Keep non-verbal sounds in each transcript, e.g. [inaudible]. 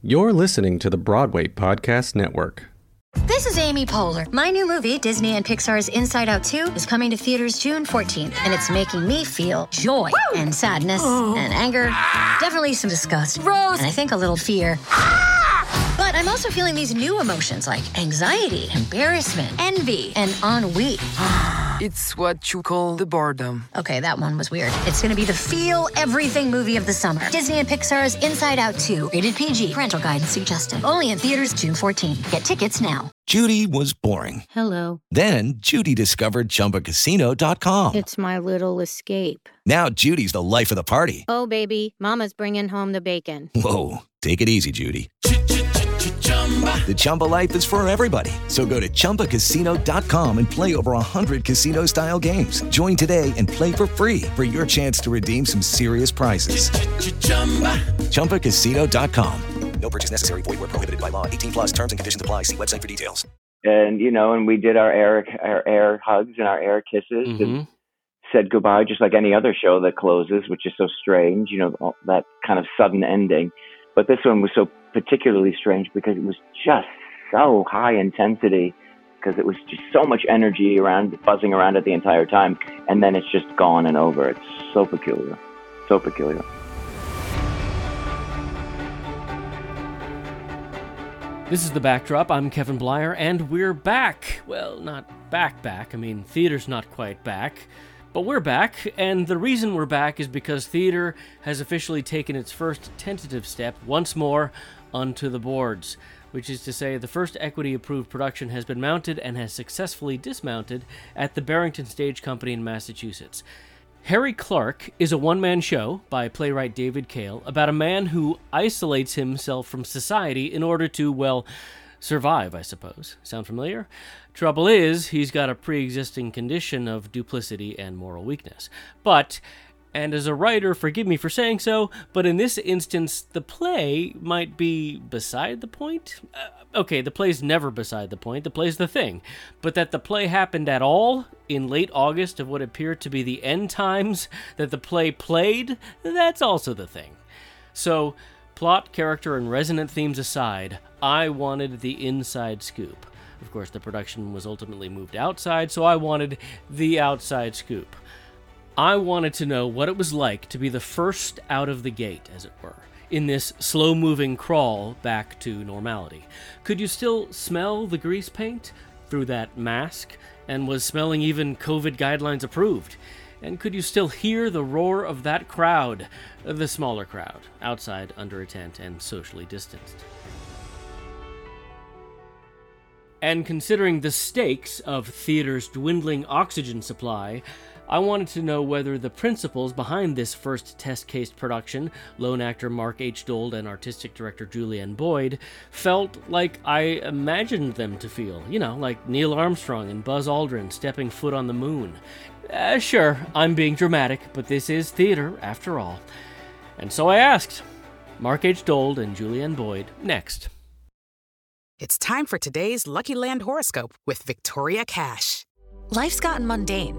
You're listening to the Broadway Podcast Network. This is Amy Poehler. My new movie, Disney and Pixar's Inside Out 2, is coming to theaters June 14th, and it's making me feel joy and sadness oh. and anger, definitely some disgust, Rose, and I think a little fear. But I'm also feeling these new emotions like anxiety, embarrassment, envy, and ennui. [gasps] It's what you call the boredom. Okay, that one was weird. It's gonna be the feel everything movie of the summer. Disney and Pixar's Inside Out 2. Rated PG. Parental guidance suggested. Only in theaters June 14. Get tickets now. Judy was boring. Hello. Then Judy discovered ChumbaCasino.com. It's my little escape. Now Judy's the life of the party. Oh baby, Mama's bringing home the bacon. Whoa, take it easy, Judy. The Chumba life is for everybody. So go to ChumbaCasino.com and play over 100 casino style games. Join today and play for free for your chance to redeem some serious prizes. Ch-ch-chumba. ChumbaCasino.com. No purchase necessary. Void where prohibited by law. 18 plus terms and conditions apply. See website for details. And, you know, and we did our air, our air hugs and our air kisses mm-hmm. and said goodbye just like any other show that closes, which is so strange, you know, that kind of sudden ending. But this one was so particularly strange because it was just so high intensity because it was just so much energy around buzzing around it the entire time and then it's just gone and over it's so peculiar so peculiar This is the backdrop. I'm Kevin Bleyer, and we're back. Well, not back, back. I mean, theater's not quite back. But we're back, and the reason we're back is because theater has officially taken its first tentative step once more onto the boards, which is to say, the first equity approved production has been mounted and has successfully dismounted at the Barrington Stage Company in Massachusetts. Harry Clarke is a one man show by playwright David Cale about a man who isolates himself from society in order to, well, survive, I suppose. Sound familiar? Trouble is, he's got a pre existing condition of duplicity and moral weakness. But and as a writer, forgive me for saying so, but in this instance, the play might be beside the point. Uh, okay, the play's never beside the point, the play's the thing. But that the play happened at all in late August of what appeared to be the end times that the play played, that's also the thing. So, plot, character, and resonant themes aside, I wanted the inside scoop. Of course, the production was ultimately moved outside, so I wanted the outside scoop. I wanted to know what it was like to be the first out of the gate, as it were, in this slow moving crawl back to normality. Could you still smell the grease paint through that mask? And was smelling even COVID guidelines approved? And could you still hear the roar of that crowd, the smaller crowd, outside under a tent and socially distanced? And considering the stakes of theater's dwindling oxygen supply, I wanted to know whether the principals behind this first test case production, lone actor Mark H. Dold and artistic director Julianne Boyd, felt like I imagined them to feel. You know, like Neil Armstrong and Buzz Aldrin stepping foot on the moon. Uh, sure, I'm being dramatic, but this is theater, after all. And so I asked. Mark H. Dold and Julianne Boyd, next. It's time for today's Lucky Land horoscope with Victoria Cash. Life's gotten mundane,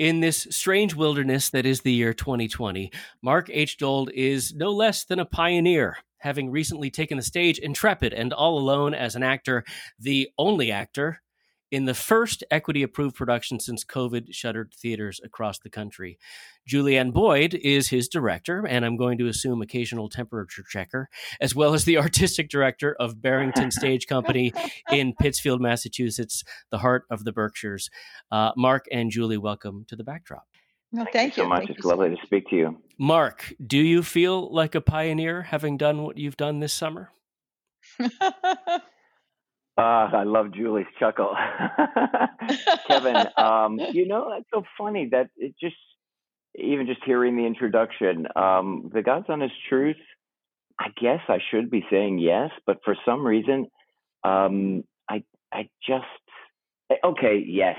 In this strange wilderness that is the year 2020, Mark H. Dold is no less than a pioneer, having recently taken the stage intrepid and all alone as an actor, the only actor in the first equity approved production since COVID shuttered theaters across the country. Julianne Boyd is his director, and I'm going to assume occasional temperature checker, as well as the [laughs] artistic director of Barrington [laughs] Stage Company in Pittsfield, Massachusetts, the heart of the Berkshires. Uh, Mark and Julie, welcome to the backdrop. Well, thank, thank you so much. Thank it's lovely to speak to you. Mark, do you feel like a pioneer having done what you've done this summer? [laughs] Uh, I love Julie's chuckle. [laughs] Kevin, um, [laughs] you know, that's so funny that it just, even just hearing the introduction, um, the God's honest truth, I guess I should be saying yes, but for some reason, um, I, I just, Okay, yes,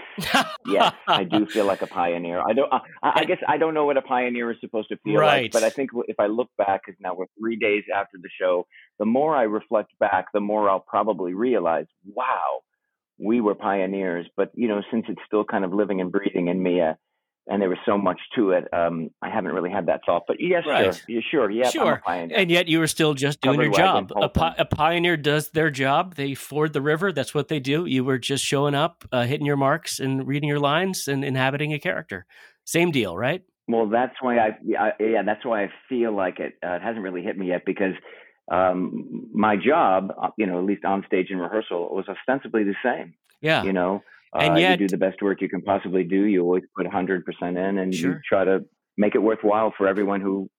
yes, [laughs] I do feel like a pioneer. I don't. I, I, guess I don't know what a pioneer is supposed to feel right. like, but I think if I look back, because now we're three days after the show, the more I reflect back, the more I'll probably realize, wow, we were pioneers. But you know, since it's still kind of living and breathing in me, uh, and there was so much to it. Um, I haven't really had that thought, but yes, right. sure, sure, yeah, sure. And yet you were still just doing your job. A, pi- a, pioneer does their job. They ford the river. That's what they do. You were just showing up, uh, hitting your marks, and reading your lines, and inhabiting a character. Same deal, right? Well, that's why I, I yeah, that's why I feel like it. Uh, it hasn't really hit me yet because um, my job, uh, you know, at least on stage in rehearsal, was ostensibly the same. Yeah, you know, and uh, yet, you do the best work you can possibly do. You always put 100% in and sure. you try to make it worthwhile for everyone who,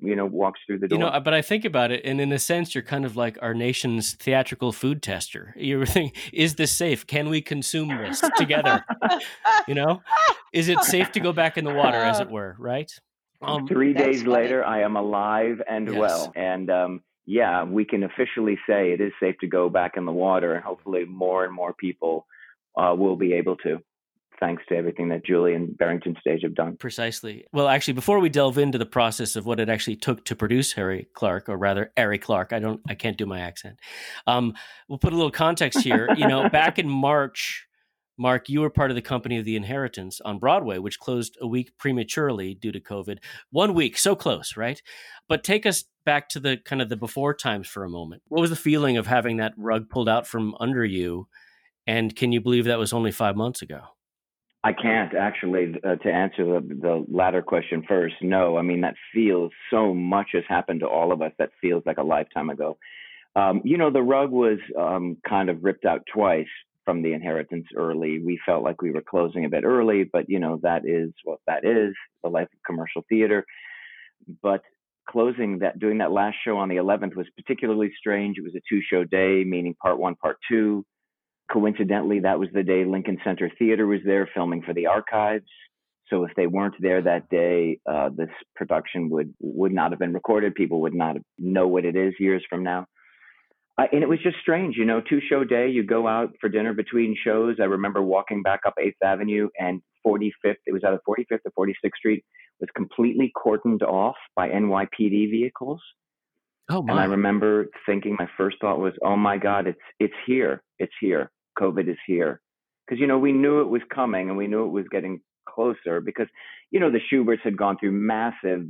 you know, walks through the door. You know, but I think about it, and in a sense, you're kind of like our nation's theatrical food tester. [laughs] You're thinking, is this safe? Can we consume this together? [laughs] you know, is it safe to go back in the water, as it [laughs] were, right? Um, Three days funny. later, I am alive and yes. well. And um, yeah, we can officially say it is safe to go back in the water, and hopefully more and more people – uh, will be able to thanks to everything that Julie and Barrington Stage have done. Precisely. Well, actually, before we delve into the process of what it actually took to produce Harry Clarke, or rather, Harry Clarke, I don't, I can't do my accent. Um, we'll put a little context here. you know, [laughs] back in March, Mark, you were part of the company of The Inheritance on Broadway, which closed a week prematurely due to COVID. One week, so close, right? But take us back to the kind of the before times for a moment. What was the feeling of having that rug pulled out from under you? And can you believe that was only five months ago? I can't actually uh, to answer the, the latter question first. No, I mean that feels so much has happened to all of us that feels like a lifetime ago. Um, you know, the rug was um, kind of ripped out twice from the inheritance early. We felt like we were closing a bit early, but you know that is what that is the life of commercial theater. But closing that, doing that last show on the 11th was particularly strange. It was a two show day, meaning part one, part two coincidentally, that was the day Lincoln Center Theater was there filming for the archives. So if they weren't there that day, uh, this production would would not have been recorded. People would not know what it is years from now. Uh, and it was just strange, you know, two show day. You go out for dinner between shows. I remember walking back up Eighth Avenue and 45th. It was either 45th or 46th Street was completely cordoned off by NYPD vehicles. Oh my! And I remember thinking, my first thought was, "Oh my God, it's it's here, it's here." COVID is here. Because, you know, we knew it was coming and we knew it was getting closer because, you know, the Shuberts had gone through massive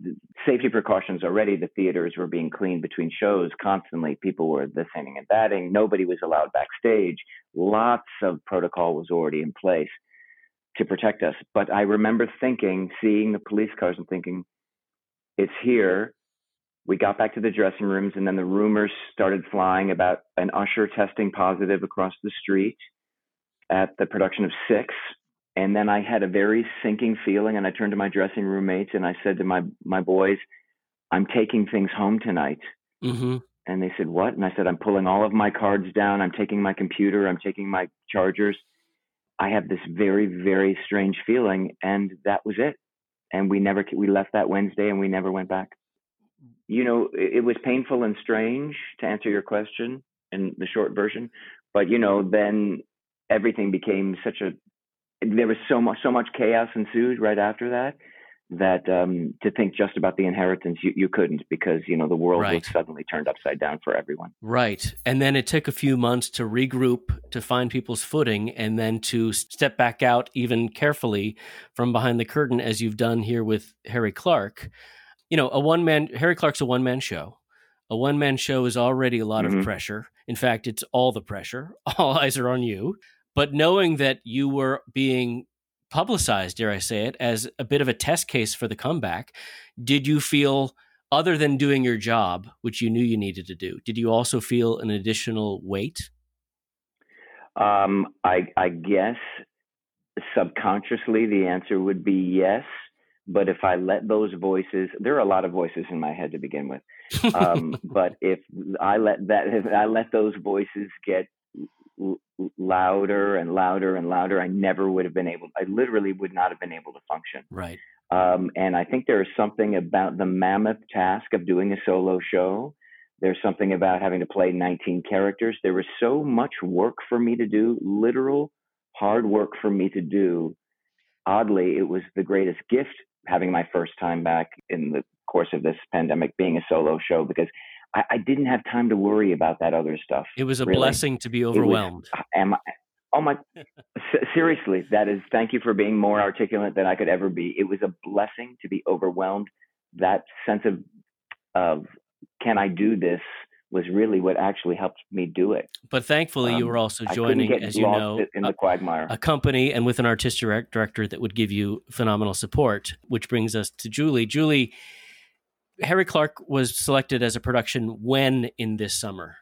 safety precautions already. The theaters were being cleaned between shows constantly. People were the sanding and batting. Nobody was allowed backstage. Lots of protocol was already in place to protect us. But I remember thinking, seeing the police cars and thinking, it's here. We got back to the dressing rooms, and then the rumors started flying about an usher testing positive across the street at the production of Six. And then I had a very sinking feeling, and I turned to my dressing room mates and I said to my my boys, "I'm taking things home tonight." Mm-hmm. And they said, "What?" And I said, "I'm pulling all of my cards down. I'm taking my computer. I'm taking my chargers." I have this very very strange feeling, and that was it. And we never we left that Wednesday, and we never went back you know, it, it was painful and strange to answer your question in the short version. But you know, then everything became such a there was so much so much chaos ensued right after that that um, to think just about the inheritance you, you couldn't because you know the world right. was suddenly turned upside down for everyone right and then it took a few months to regroup to find people's footing and then to step back out even carefully from behind the curtain as you've done here with harry clarke you know, a one man, Harry Clarke's a one man show. A one man show is already a lot mm-hmm. of pressure. In fact, it's all the pressure. [laughs] All eyes are on you. But knowing that you were being publicized, dare I say it, as a bit of a test case for the comeback, did you feel, other than doing your job, which you knew you needed to do, did you also feel an additional weight? Um, I, I guess subconsciously the answer would be yes but if I let those voices, there are a lot of voices in my head to begin with. Um, [laughs] but if I let that, if I let those voices get l- louder and louder and louder, I never would have been able. I literally would not have been able to function. Right. Um, and I think there is something about the mammoth task of doing a solo show. There's something about having to play 19 characters. There was so much work for me to do, literal hard work for me to do. Oddly, it was the greatest gift having my first time back in the course of this pandemic being a solo show because I, I didn't have time to worry about that other stuff. It was a really. blessing to be overwhelmed. Was, am I, oh my, seriously, that is, thank you for being more articulate than I could ever be. It was a blessing to be overwhelmed. That sense of, of, can I do this? Was really what actually helped me do it. But thankfully, um, you were also joining, as you know, in the quagmire. A company and with an artistic director that would give you phenomenal support. Which brings us to Julie. Julie, Harry Clarke was selected as a production when in this summer?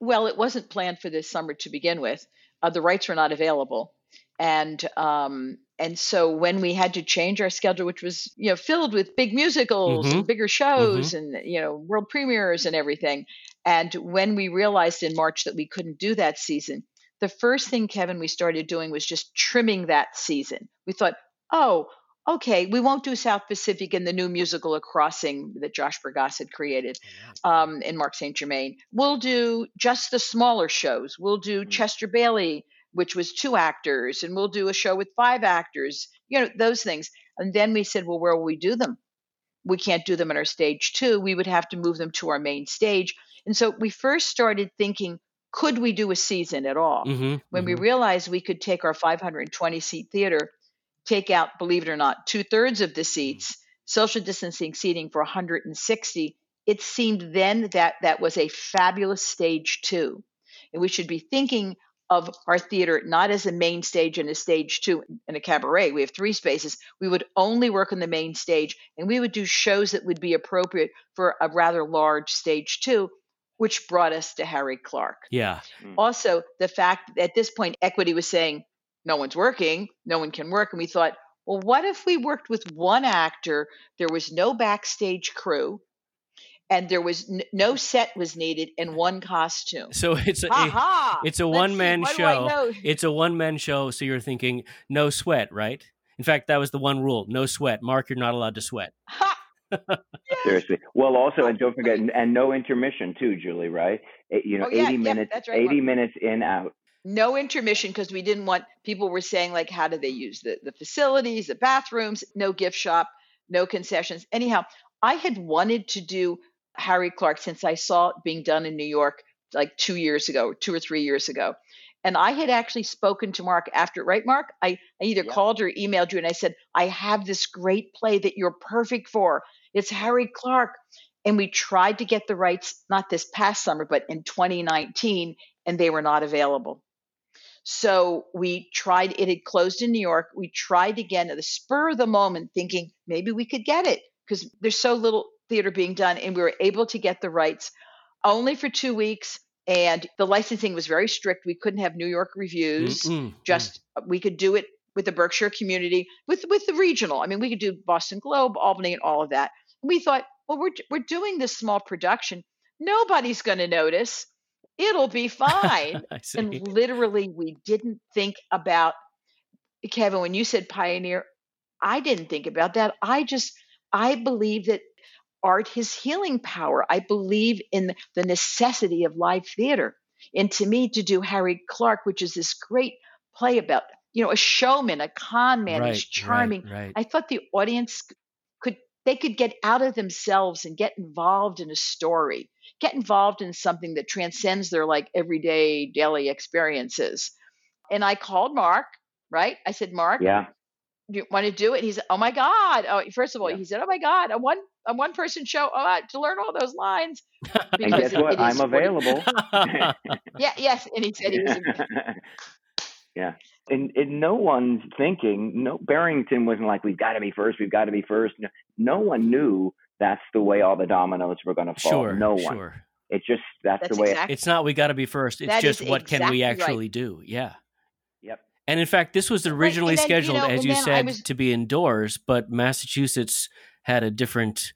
Well, it wasn't planned for this summer to begin with. Uh, the rights were not available, and um, and so when we had to change our schedule, which was you know filled with big musicals mm-hmm. and bigger shows mm-hmm. and you know world premieres and everything, and when we realized in March that we couldn't do that season, the first thing Kevin we started doing was just trimming that season. We thought, oh, okay, we won't do South Pacific in the new musical A Crossing that Josh Bergasse had created oh, um, in Mark St. Germain. We'll do just the smaller shows. We'll do mm-hmm. Chester Bailey, which was two actors, and we'll do a show with five actors, you know, those things. And then we said, well, where will we do them? We can't do them in our stage two. We would have to move them to our main stage. And so we first started thinking, could we do a season at all? Mm-hmm, when mm-hmm. we realized we could take our 520 seat theater take out, believe it or not, two thirds of the seats, social distancing seating for 160, it seemed then that that was a fabulous stage two. And we should be thinking of our theater not as a main stage and a stage two and a cabaret. We have three spaces. We would only work on the main stage and we would do shows that would be appropriate for a rather large stage two, which brought us to Harry Clarke. Yeah. Hmm. Also, the fact that at this point, Equity was saying, no one's working, no one can work. And we thought, well, what if we worked with one actor? There was no backstage crew, and there was n- no set was needed in one costume. So it's a, a it's a one man show. It's a one man show. So you're thinking no sweat, right? In fact, that was the one rule: no sweat. Mark, you're not allowed to sweat. [laughs] Seriously. Well, also, and don't forget, [laughs] and no intermission too, Julie. Right? Eh, you know, oh, yeah, eighty yeah, minutes, right, eighty minutes in out no intermission because we didn't want people were saying like how do they use the, the facilities the bathrooms no gift shop no concessions anyhow i had wanted to do harry clarke since i saw it being done in new york like two years ago two or three years ago and i had actually spoken to mark after right mark i, I either Yeah. called or emailed you and i said i have this great play that you're perfect for it's harry clarke and we tried to get the rights not this past summer but in 2019 and they were not available so we tried, it had closed in New York. We tried again at the spur of the moment, thinking maybe we could get it because there's so little theater being done. And we were able to get the rights only for two weeks. And the licensing was very strict. We couldn't have New York reviews, Mm-mm, mm. just uh, we could do it with the Berkshire community, with with the regional. I mean, we could do Boston Globe, Albany, and all of that. We thought, well, we're we're doing this small production. Nobody's going to notice it'll be [laughs] fine. And literally, we didn't think about Kevin. When you said pioneer, I didn't think about that. I just, I believe that art has healing power. I believe in the necessity of live theater. And to me, to do Harry Clarke, which is this great play about, you know, a showman, a con man, Right, he's charming. right, right. I thought the audience they could get out of themselves and get involved in a story, get involved in something that transcends their like everyday daily experiences. And I called Mark, right? I said, Mark, Yeah. you want to do it? He said, Oh my God. Oh, first of all, Yeah. he said, Oh my God, a one a one person show oh, I- to learn all those lines. And Because guess it- what? it I'm is what it- available. [laughs] Yeah, yes. And he said he was [laughs] yeah. And, and no one's thinking, no, Barrington wasn't like, we've got to be first, we've got to be first. No, no one knew that's the way all the dominoes were going to fall. sure, no one. sure. It's just, that's, that's the way. exactly It's not we got to be first. It's That just is what can we exactly right. actually do? Yeah. Yep. And in fact, this was and originally then, you scheduled, know, as you said, was- to be indoors, but Massachusetts had a different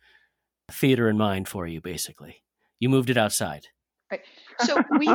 theater in mind for you, basically. You moved it outside. So we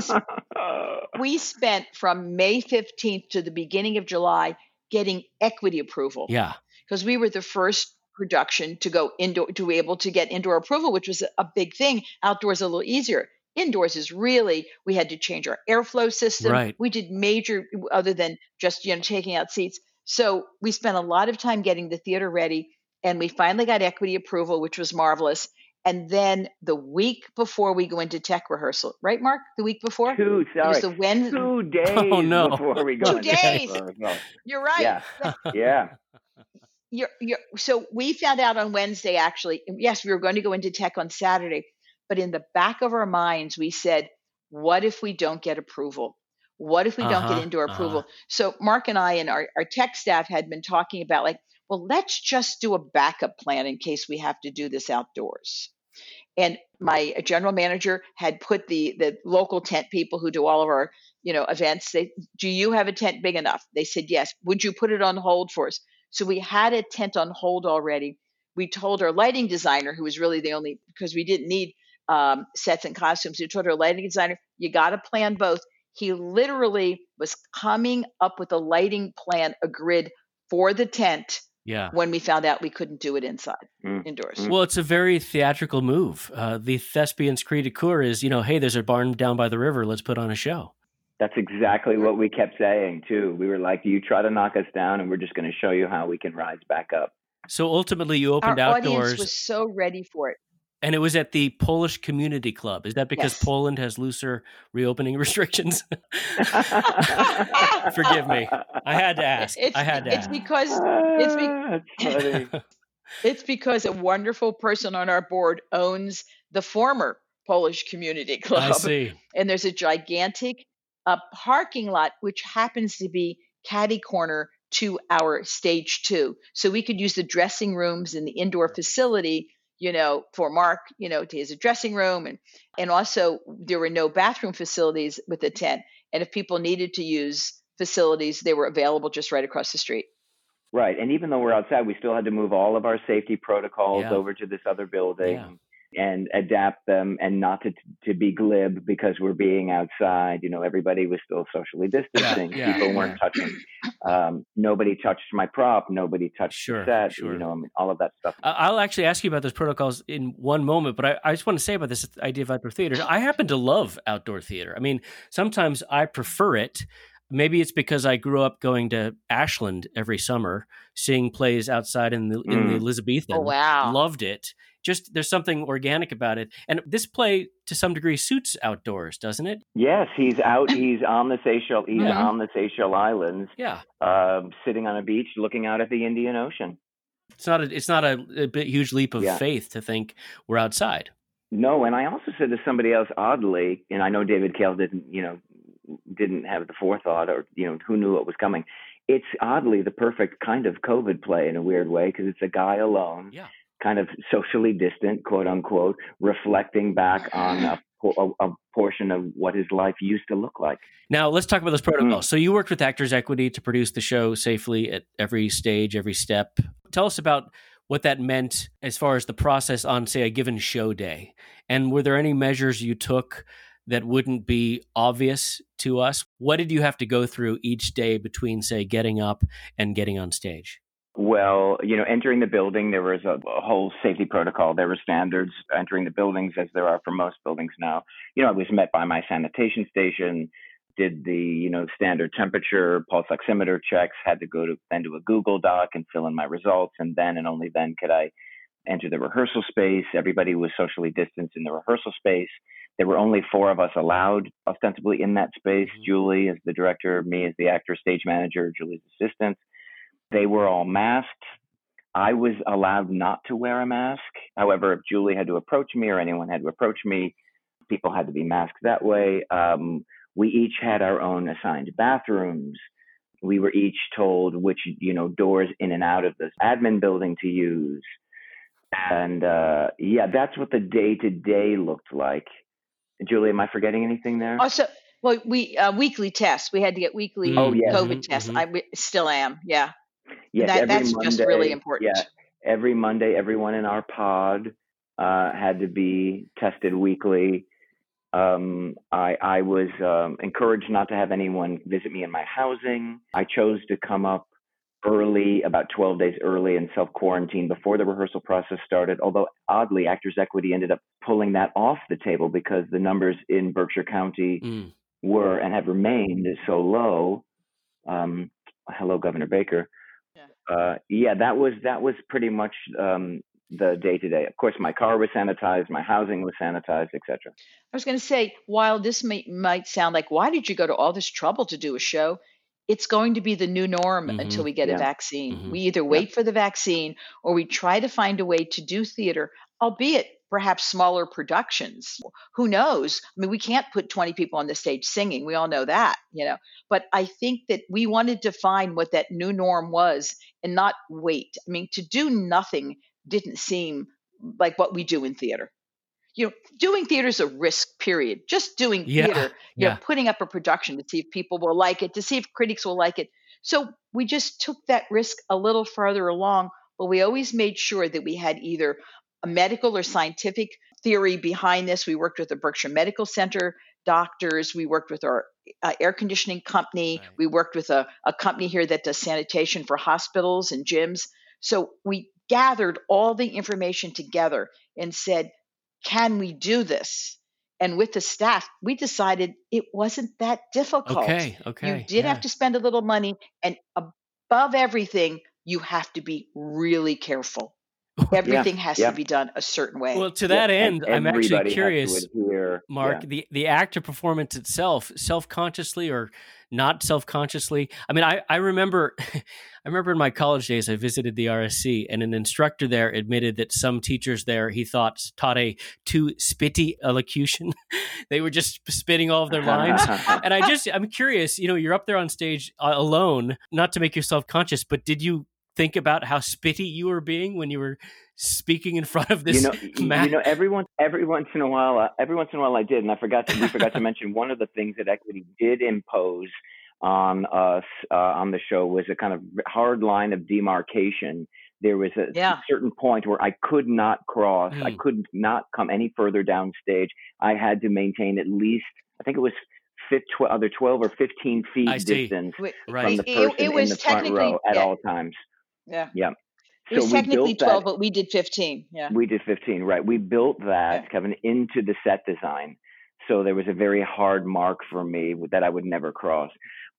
[laughs] we spent from May 15th to the beginning of July getting equity approval. Yeah. because we were the first production to go indoor to be able to get indoor approval which was a, big thing outdoors a little easier indoors is really we had to change our airflow system. Right. We did major other than just you know taking out seats. So we spent a lot of time getting the theater ready, and we finally got equity approval, which was marvelous. And then the week before we go into tech rehearsal, right, Mark? The week before? Two, sorry. It was the Wednesday. Two [laughs] days Oh, no. before we [laughs] go Two into days. rehearsal. You're right. Yeah. Yeah. You're, you're, so we found out on Wednesday, actually, yes, we were going to go into tech on Saturday, but in the back of our minds, we said, what if we don't get approval? What if we don't Uh-huh, get indoor uh-huh. approval? So Mark and I and our, our tech staff had been talking about like, well, let's just do a backup plan in case we have to do this outdoors. And my general manager had put the the local tent people who do all of our you know events. They, do you have a tent big enough? They said yes. Would you put it on hold for us? So we had a tent on hold already. We told our lighting designer, who was really the only because we didn't need um, sets and costumes. We told our lighting designer, you got to plan both. He literally was coming up with a lighting plan, a grid for the tent Yeah. when we found out we couldn't do it inside, Mm. indoors. Well, it's a very theatrical move. Uh, the Thespians cri de coeur is, you know, hey, there's a barn down by the river. Let's put on a show. That's exactly what we kept saying too. We were like, "You try to knock us down, and we're just going to show you how we can rise back up." So ultimately, you opened Our opened audience was so ready for it. And it was at the Polish Community Club. Is that because Yes. Poland has looser reopening [laughs] restrictions? [laughs] Forgive me. I had to ask. It's, I had to it's ask. because it's, be, Ah, That's funny. [laughs] it's because a wonderful person on our board owns the former Polish Community Club. I see. and there's a gigantic uh, parking lot which happens to be caddy corner to our stage two so we could use the dressing rooms and the indoor facility you know for mark you know to his dressing room and and also there were no bathroom facilities with the tent and if people needed to use facilities they were available just right across the street Right. And even though we're outside, we still had to move all of our safety protocols Yeah. over to this other building Yeah. And adapt them and not to to be glib because we're being outside. You know, everybody was still socially distancing. yeah, People weren't touching. Um, nobody touched my prop. Nobody touched Sure, the set. sure. You know, I mean, all of that stuff. I'll actually ask you about those protocols in one moment, but I, I just want to say about this idea of outdoor theater. I happen to love outdoor theater. I mean, sometimes I prefer it. Maybe it's because I grew up going to Ashland every summer, seeing plays outside in the in the Mm. Elizabethan. oh wow Loved it. Just there's something organic about it, and this play to some degree suits outdoors, doesn't it? Yes, he's out. [laughs] He's on the Seychelles. He's Mhm. on the Seychelles Islands, Yeah, um, sitting on a beach, looking out at the Indian Ocean. it's not a it's not a, a bit huge leap of Yeah. faith to think we're outside. No, and I also said to somebody else oddly, and I know David Cale didn't, you know, didn't have the forethought or you know who knew what was coming. It's oddly the perfect kind of COVID play in a weird way because it's a guy alone, Yeah. kind of socially distant, quote unquote, reflecting back on a, [laughs] a, a portion of what his life used to look like. Now let's talk about those protocols. Mm. So you worked with Actors Equity to produce the show safely at every stage, every step. Tell us about what that meant as far as the process on, say, a given show day, and were there any measures you took that wouldn't be obvious to us? What did you have to go through each day between, say, getting up and getting on stage? Well, you know, entering the building, there was a, whole safety protocol. There were standards entering the buildings, as there are for most buildings now. You know, I was met by my sanitation station, did the you know standard temperature, pulse oximeter checks, had to go to then to a Google Doc and fill in my results, and then and only then could I enter the rehearsal space. Everybody was socially distanced in the rehearsal space. There were only four of us allowed ostensibly in that space. Julie as the director, me as the actor, stage manager, Julie's assistant. They were all masked. I was allowed not to wear a mask. However, if Julie had to approach me or anyone had to approach me, people had to be masked that way. Um, we each had our own assigned bathrooms. We were each told which, you know, doors in and out of this admin building to use. And uh, yeah, that's what the day to day looked like. Julie, am I forgetting anything there? Also, well, we uh, weekly tests. We had to get weekly Oh, yes. COVID Mhm, tests. mhm. I we, still am. Yeah, Yes, that, every that's Monday, just really important. Yeah, every Monday, everyone in our pod uh, had to be tested weekly. Um, I, I was um, encouraged not to have anyone visit me in my housing. I chose to come up early, about 12 days early, and self quarantine before the rehearsal process started. Although oddly, Actors Equity ended up pulling that off the table because the numbers in Berkshire County mm. were and have remained so low. Um, hello, Governor Baker. Yeah. Uh, yeah, that was that was pretty much um, the day to day. Of course, my car was sanitized, my housing was sanitized, etc. I was going to say, while this may, might sound like, why did you go to all this trouble to do a show? It's going to be the new norm mm-hmm. until we get yeah. a vaccine. Mm-hmm. We either wait yeah. for the vaccine or we try to find a way to do theater, albeit perhaps smaller productions. Who knows? I mean, we can't put 20 people on the stage singing. We all know that, you know. But I think that we wanted to find what that new norm was and not wait. I mean, to do nothing didn't seem like what we do in theater. You know, doing theater is a risk, period. Just doing yeah, theater, you yeah. know, putting up a production to see if people will like it, to see if critics will like it. So we just took that risk a little farther along, but we always made sure that we had either a medical or scientific theory behind this. We worked with the Berkshire Medical Center doctors. We worked with our uh, air conditioning company. Right. We worked with a, a company here that does sanitation for hospitals and gyms. So we gathered all the information together and said, can we do this? And with the staff, we decided it wasn't that difficult. Okay, okay. You did yeah. have to spend a little money, and above everything, you have to be really careful. [laughs] Everything yeah, has yeah. to be done a certain way. Well, to that end, I'm actually curious, Mark, the, the actor performance itself, self consciously or not self consciously. I mean, I, I remember, [laughs] I remember in my college days, I visited the RSC, and an instructor there admitted that some teachers there he thought taught a too spitty elocution. [laughs] they were just spitting all of their lines, and I just I'm curious. You know, you're up there on stage uh, alone, not to make yourself conscious, but did you think about how spitty you were being when you were speaking in front of this? You know, [laughs] you know every once every once in a while, uh, every once in a while I did, and I forgot to, we forgot to mention one of the things that Equity did impose on us uh, on the show was a kind of hard line of demarcation. There was a yeah. certain point where I could not cross. Mm. I could not come any further downstage. I had to maintain at least, I think it was other 12 or 15 feet distance right. from the person it, it in the front row at yeah. all times. Yeah. Yeah. It so was technically 12, that, but we did 15. Yeah. We did 15, right. We built that, yeah. Kevin, into the set design. So there was a very hard mark for me that I would never cross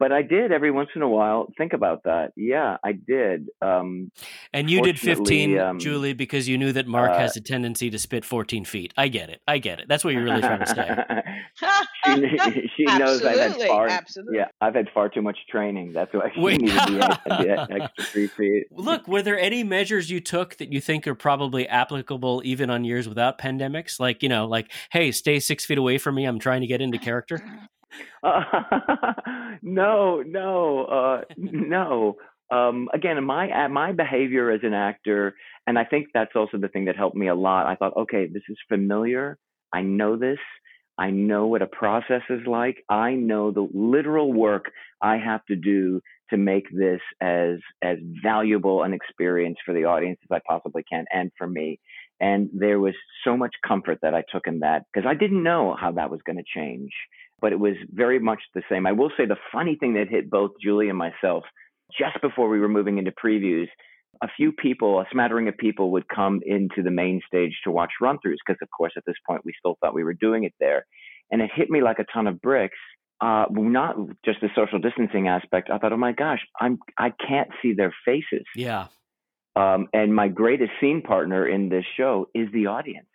but I did every once in a while think about that. Yeah, I did. Um, and you did 15, um, Julie, because you knew that Mark uh, has a tendency to spit 14 feet. I get it. I get it. That's what you're really trying to say. [laughs] she, she knows I've had far. Absolutely. Yeah, I've had far too much training. That's why she Wait. needed the, the [laughs] extra three feet. Look, were there any measures you took that you think are probably applicable even on years without pandemics? Like, you know, like, hey, stay six feet away from me. I'm trying to get into character. Uh, [laughs] no, no, uh, no. Um, again, my my behavior as an actor, and I think that's also the thing that helped me a lot. I thought, okay, this is familiar. I know this. I know what a process is like. I know the literal work I have to do to make this as as valuable an experience for the audience as I possibly can, and for me. And there was so much comfort that I took in that because I didn't know how that was going to change but it was very much the same. I will say the funny thing that hit both Julie and myself just before we were moving into previews, a few people, a smattering of people would come into the main stage to watch run throughs because, of course, at this point we still thought we were doing it there. And it hit me like a ton of bricks. Uh, not just the social distancing aspect. I thought, oh my gosh, I'm I can't see their faces. Yeah. Um, and my greatest scene partner in this show is the audience.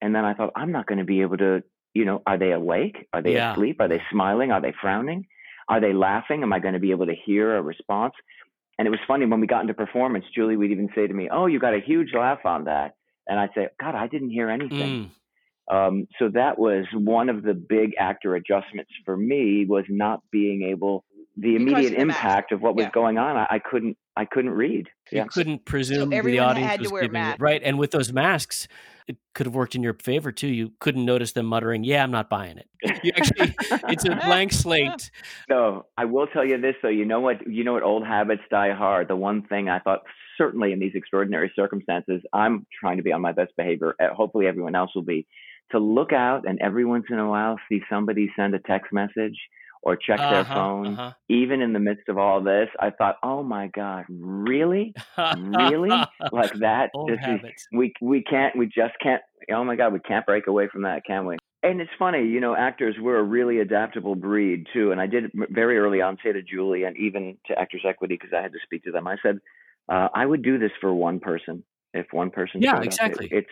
And then I thought, I'm not going to be able to you know, are they awake? Are they yeah. asleep? Are they smiling? Are they frowning? Are they laughing? Am I going to be able to hear a response? And it was funny when we got into performance, Julie would even say to me, Oh, you got a huge laugh on that. And I'd say, God, I didn't hear anything. Mm. Um, so that was one of the big actor adjustments for me was not being able the immediate the impact of what was yeah. going on. I, I, couldn't I couldn't read. You couldn't presume so the audience was giving it right. And with those masks, it could have worked in your favor too. You couldn't notice them muttering, "Yeah, I'm not buying it." [laughs] You actually, it's a blank slate. No, I will tell you this though. You know what? You know what? Old habits die hard. The one thing I thought, certainly in these extraordinary circumstances, I'm trying to be on my best behavior. Uh, hopefully, everyone else will be. To look out and every once in a while see somebody send a text message or check uh-huh, their phone. Uh-huh. Even in the midst of all this, I thought, "Oh my God, really, really like that? [laughs] Old this habits. is we we can't we just can't. Oh my God, we can't break away from that, can we?" And it's funny, you know, actors we're a really adaptable breed too. And I did very early on say to Julie and even to Actors Equity because I had to speak to them. I said, uh, I would do this for one person if one person. Yeah, exactly. It- it's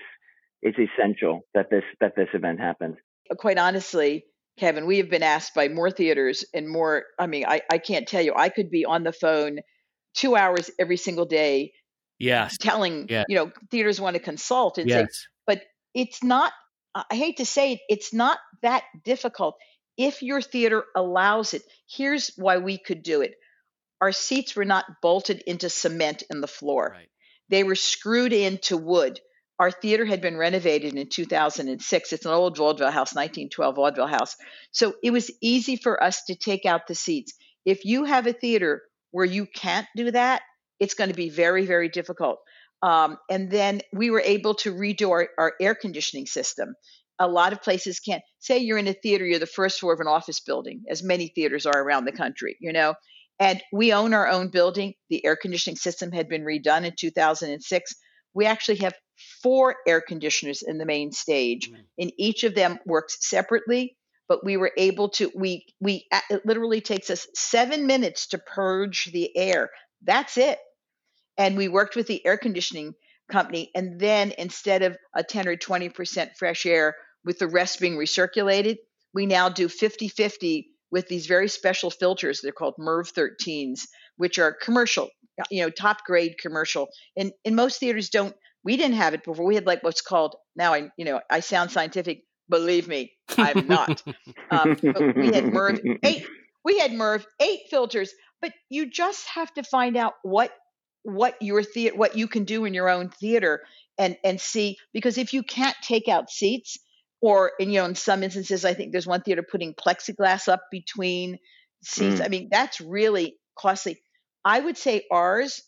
it's essential that this that this event happens. quite honestly, Kevin, we have been asked by more theaters and more. I mean, I, I can't tell you, I could be on the phone two hours every single day Yes. telling, Yeah. you know, theaters want to consult and say, Yes. but it's not, I hate to say it, it's not that difficult. If your theater allows it, here's why we could do it. Our seats were not bolted into cement in the floor. Right. They were screwed into wood. Our theater had been renovated in 2006. It's an old vaudeville house, 1912 vaudeville house. So it was easy for us to take out the seats. If you have a theater where you can't do that, it's going to be very, very difficult. Um, and then we were able to redo our, our air conditioning system. A lot of places can't. Say you're in a theater, you're the first floor of an office building, as many theaters are around the country, you know. And we own our own building. The air conditioning system had been redone in 2006. We actually have four air conditioners in the main stage, mm. and each of them works separately. But we were able to. We we uh, it literally takes us seven minutes to purge the air. That's it. And we worked with the air conditioning company, and then instead of a 10 or 20 percent fresh air, with the rest being recirculated, we now do 50 50 with these very special filters. They're called MERV 13s, which are commercial, you know, top grade commercial. And, and most theaters don't, we didn't have it before. We had like what's called, now I, you know, I sound scientific. Believe me, I'm not. um, we had MERV [laughs] 8. We had MERV 8 filters, but you just have to find out what what your theater what you can do in your own theater and and see because if you can't take out seats or in you know in some instances i think there's one theater putting plexiglass up between seats Mm. i mean that's really costly i would say ours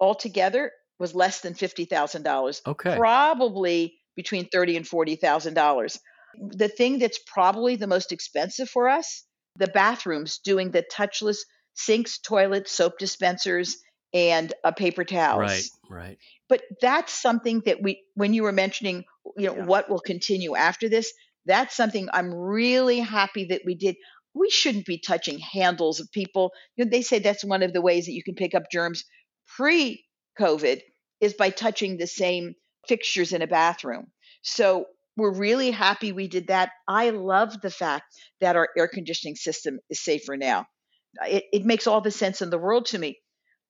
altogether was less than $50000 Okay. probably between thirty and forty thousand dollars the thing that's probably the most expensive for us the bathrooms doing the touchless sinks toilets soap dispensers and uh, paper towels Right. Right. but that's something that we when you were mentioning you know Yeah. what will continue after this that's something i'm really happy that we did we shouldn't be touching handles of people. You know, they say that's one of the ways that you can pick up germs pre covid is by touching the same fixtures in a bathroom. So we're really happy we did that. I love the fact that our air conditioning system is safer now. It, it makes all the sense in the world to me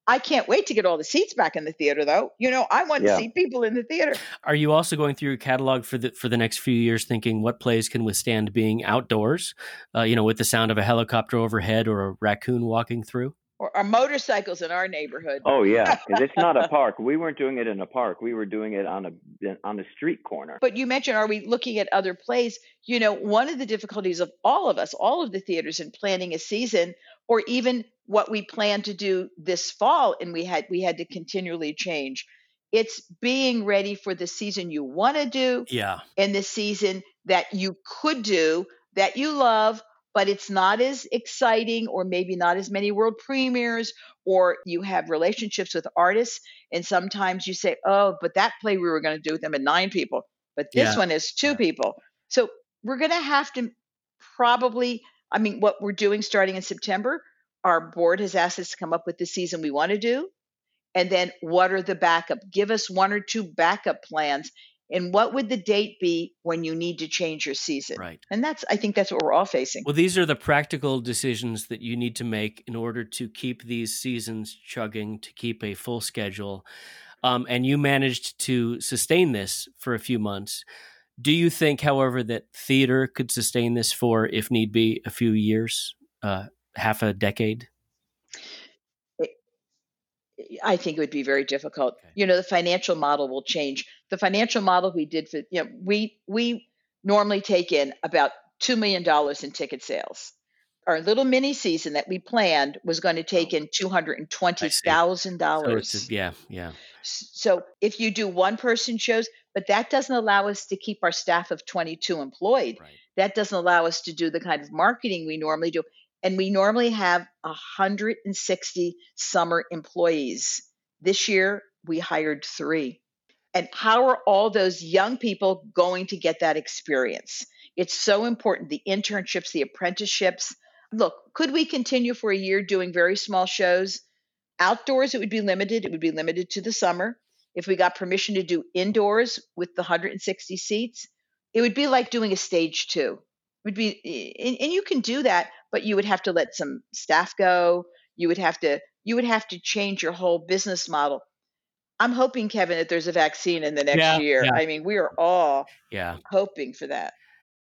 I can't wait to get all the seats back in the theater, though. You know, I want Yeah. to see people in the theater. Are you also going through your catalog for the for the next few years, thinking what plays can withstand being outdoors? Uh, you know, with the sound of a helicopter overhead or a raccoon walking through. Or, or motorcycles in our neighborhood. Oh yeah, because it's not a [laughs] park. We weren't doing it in a park. We were doing it on a on a street corner. But you mentioned, are we looking at other plays? You know, one of the difficulties of all of us, all of the theaters in planning a season, or even what we plan to do this fall, and we had we had to continually change. It's being ready for the season you want to do Yeah. and the season that you could do that you love, but it's not as exciting, or maybe not as many world premieres, or you have relationships with artists, and sometimes you say, "Oh, but that play we were going to do with them at nine people, but this Yeah. one is two people." So we're going to have to probably. I mean, what we're doing starting in September, our board has asked us to come up with the season we want to do, and then what are the backup? Give us one or two backup plans and what would the date be when you need to change your season? Right. And that's I think that's what we're all facing. Well, these are the practical decisions that you need to make in order to keep these seasons chugging, to keep a full schedule. Um, and you managed to sustain this for a few months. Do you think, however, that theater could sustain this for, if need be, a few years, uh, half a decade? I think it would be very difficult. Okay. You know, the financial model will change. The financial model we did for you know, we we normally take in about two million dollars in ticket sales. Our little mini season that we planned was going to take in two hundred and twenty thousand So dollars. it's, yeah, yeah. So if you do one person shows, but that doesn't allow us to keep our staff of 22 employed. Right. That doesn't allow us to do the kind of marketing we normally do. And we normally have 160 summer employees. This year, we hired three. And how are all those young people going to get that experience? It's so important the internships, the apprenticeships. Look, could we continue for a year doing very small shows? Outdoors, it would be limited. It would be limited to the summer. If we got permission to do indoors with the 160 seats, it would be like doing a stage two. It would be, and, and you can do that, but you would have to let some staff go. You would have to, you would have to change your whole business model. I'm hoping, Kevin, that there's a vaccine in the next Yeah, year. yeah. I mean, we are all Yeah. hoping for that.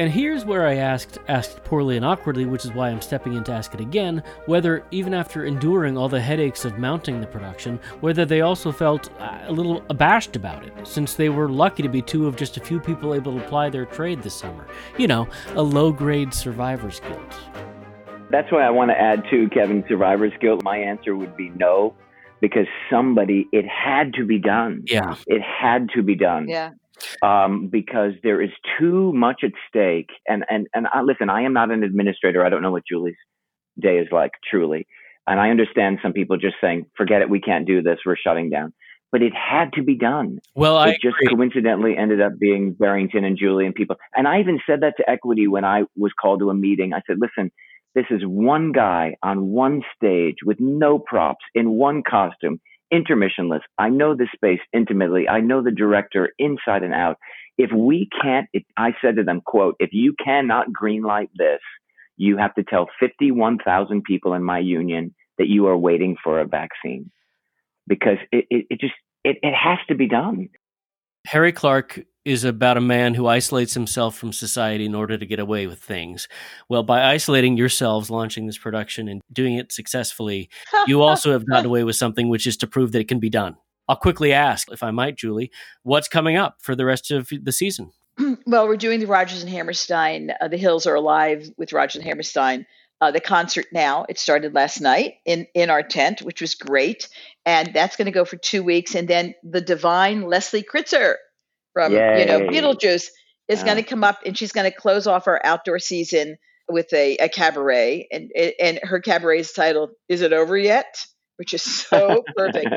And here's where I asked, asked poorly and awkwardly, which is why I'm stepping in to ask it again, whether, even after enduring all the headaches of mounting the production, whether they also felt uh, a little abashed about it, since they were lucky to be two of just a few people able to apply their trade this summer. You know, a low grade survivor's guilt. That's why I want to add to Kevin Survivor's Guilt. My answer would be no, because somebody, it had to be done. Yeah. It had to be done. Yeah. Um, because there is too much at stake. And, and, and I, listen, I am not an administrator. I don't know what Julie's day is like, truly. And I understand some people just saying, forget it, we can't do this, we're shutting down. But it had to be done. Well, I it just coincidentally ended up being Barrington and Julie and people. And I even said that to Equity when I was called to a meeting. I said, listen, this is one guy on one stage with no props in one costume, intermissionless. I know this space intimately. I know the director inside and out. If we can't, if, I said to them, quote, if you cannot greenlight this, you have to tell 51,000 people in my union that you are waiting for a vaccine because it, it, it just, it, it has to be done. Harry Clarke is about a man who isolates himself from society in order to get away with things. Well, by isolating yourselves, launching this production and doing it successfully, you also have gotten away with something, which is to prove that it can be done. I'll quickly ask, if I might, Julie, what's coming up for the rest of the season? [clears throat] well, we're doing the Rodgers and Hammerstein. Uh, the Hills are alive with Rodgers and Hammerstein. Uh, the concert now. It started last night in in our tent, which was great, and that's going to go for two weeks. And then the divine Leslie Kritzer from you know Beetlejuice is Yeah. going to come up, and she's going to close off our outdoor season with a, a cabaret, and and her cabaret is titled "Is It Over Yet?" which is so [laughs] perfect.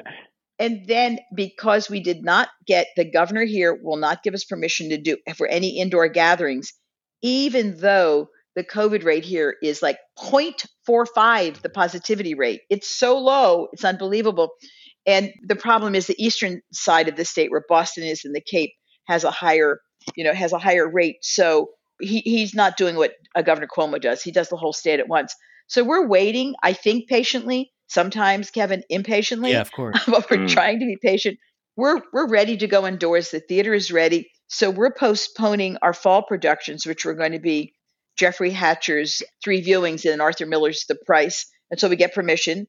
And then because we did not get the governor here will not give us permission to do for any indoor gatherings, even though the COVID rate here is like 0.45, the positivity rate. It's so low, it's unbelievable. And the problem is the eastern side of the state where Boston is and the Cape has a higher, you know, has a higher rate. So he, he's not doing what uh, Governor Cuomo does. He does the whole state at once. So we're waiting, I think, patiently. Sometimes, Kevin, impatiently Yeah, of course. [laughs] but we're Mm. trying to be patient. We're we're ready to go indoors. The theater is ready. So we're postponing our fall productions, which were going to be Jeffrey Hatcher's three viewings and Arthur Miller's The Price, until we get permission.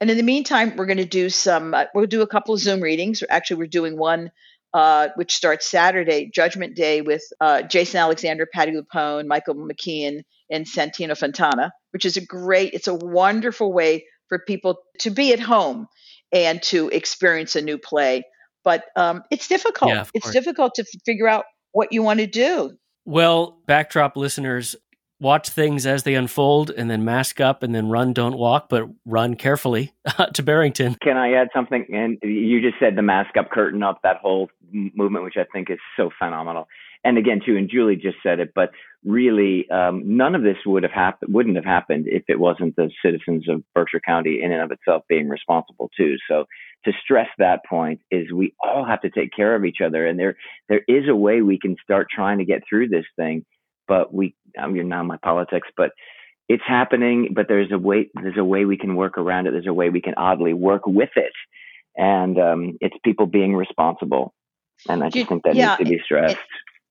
And in the meantime, we're going to do some. Uh, we'll do a couple of Zoom readings. Actually, we're doing one uh, which starts Saturday, Judgment Day, with uh, Jason Alexander, Patti LuPone, Michael McKean, and Santino Fontana, which is a great. It's a wonderful way for people to be at home and to experience a new play. But um, it's difficult. Yeah, it's course. difficult to figure out what you want to do. Well, backdrop listeners, watch things as they unfold and then mask up and then run, don't walk, but run carefully [laughs] to Barrington. Can I add something? And you just said the mask up, curtain up, that whole movement, which I think is so phenomenal. And again, too, and Julie just said it, but really, um, none of this would have happened, wouldn't have happened if it wasn't the citizens of Berkshire County in and of itself being responsible too. So to stress that point is we all have to take care of each other, and there there is a way we can start trying to get through this thing. But we, I mean, now my politics, but it's happening. But there's a way there's a way we can work around it. There's a way we can oddly work with it. and um, it's people being responsible. And I just You- think that yeah, needs to be stressed.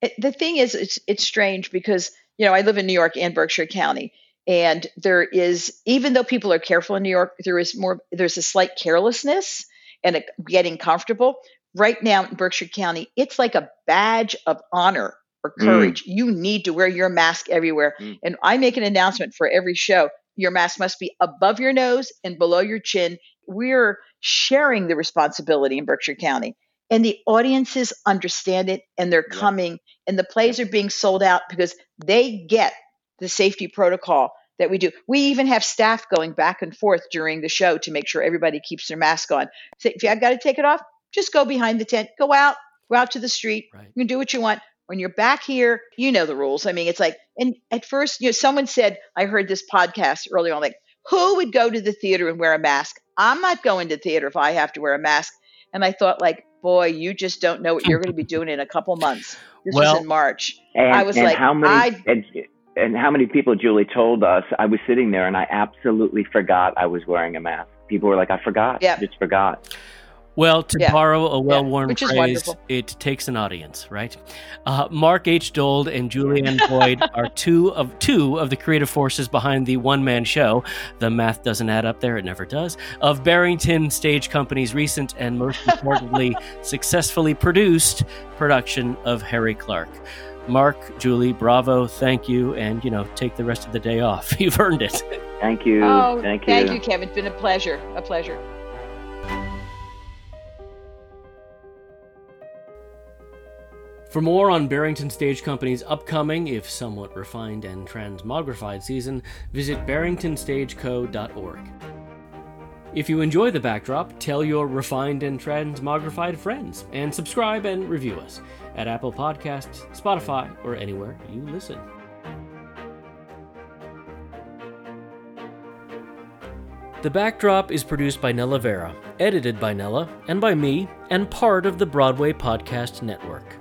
it, the thing is, it's it's strange because you know I live in New York and Berkshire County, and there is even though people are careful in New York, there is more. There's a slight carelessness and a, getting comfortable. Right now in Berkshire County, it's like a badge of honor or Mm. courage. You need to wear your mask everywhere, and I make an announcement for every show. Your mask must be above your nose and below your chin. We're sharing the responsibility in Berkshire County. And the audiences understand it and they're coming. And the plays are being sold out because they get the safety protocol that we do. We even have staff going back and forth during the show to make sure everybody keeps their mask on. So if you have got to take it off just go behind the tent. Go out. Go out to the street. You can do what you want when you're back here you know the rules i mean it's like and at first you know someone said i heard this podcast earlier on like who would go to the theater and wear a mask i'm not going to theater if i have to wear a mask and i thought like boy you just don't know what you're going to be doing in a couple months this Well- was in march And, i was and like how many i and, and how many people Julie told us I was sitting there and I absolutely forgot I was wearing a mask. People were like, I forgot. Yeah. Just forgot. Well, to Yeah. borrow a well worn which is phrase, wonderful. it takes an audience, right? Uh, Mark H. Dold and Julianne [laughs] Boyd are two of two of the creative forces behind the one man show. The math doesn't add up there, it never does. Of Barrington Stage Company's recent and most importantly, [laughs] successfully produced production of Harry Clarke. Mark, Julie, bravo, thank you, and you know, take the rest of the day off. [laughs] You've earned it. Thank you. oh Thank you. thank you kevin it's been a pleasure a pleasure For more on Barrington Stage Company's upcoming, if somewhat refined and transmogrified season, visit barringtonstageco.org. If you enjoy the backdrop, tell your refined and transmogrified friends, and subscribe and review us at Apple Podcasts, Spotify, or anywhere you listen. The backdrop is produced by Nella Vera, edited by Nella, and by me, and part of the Broadway Podcast Network.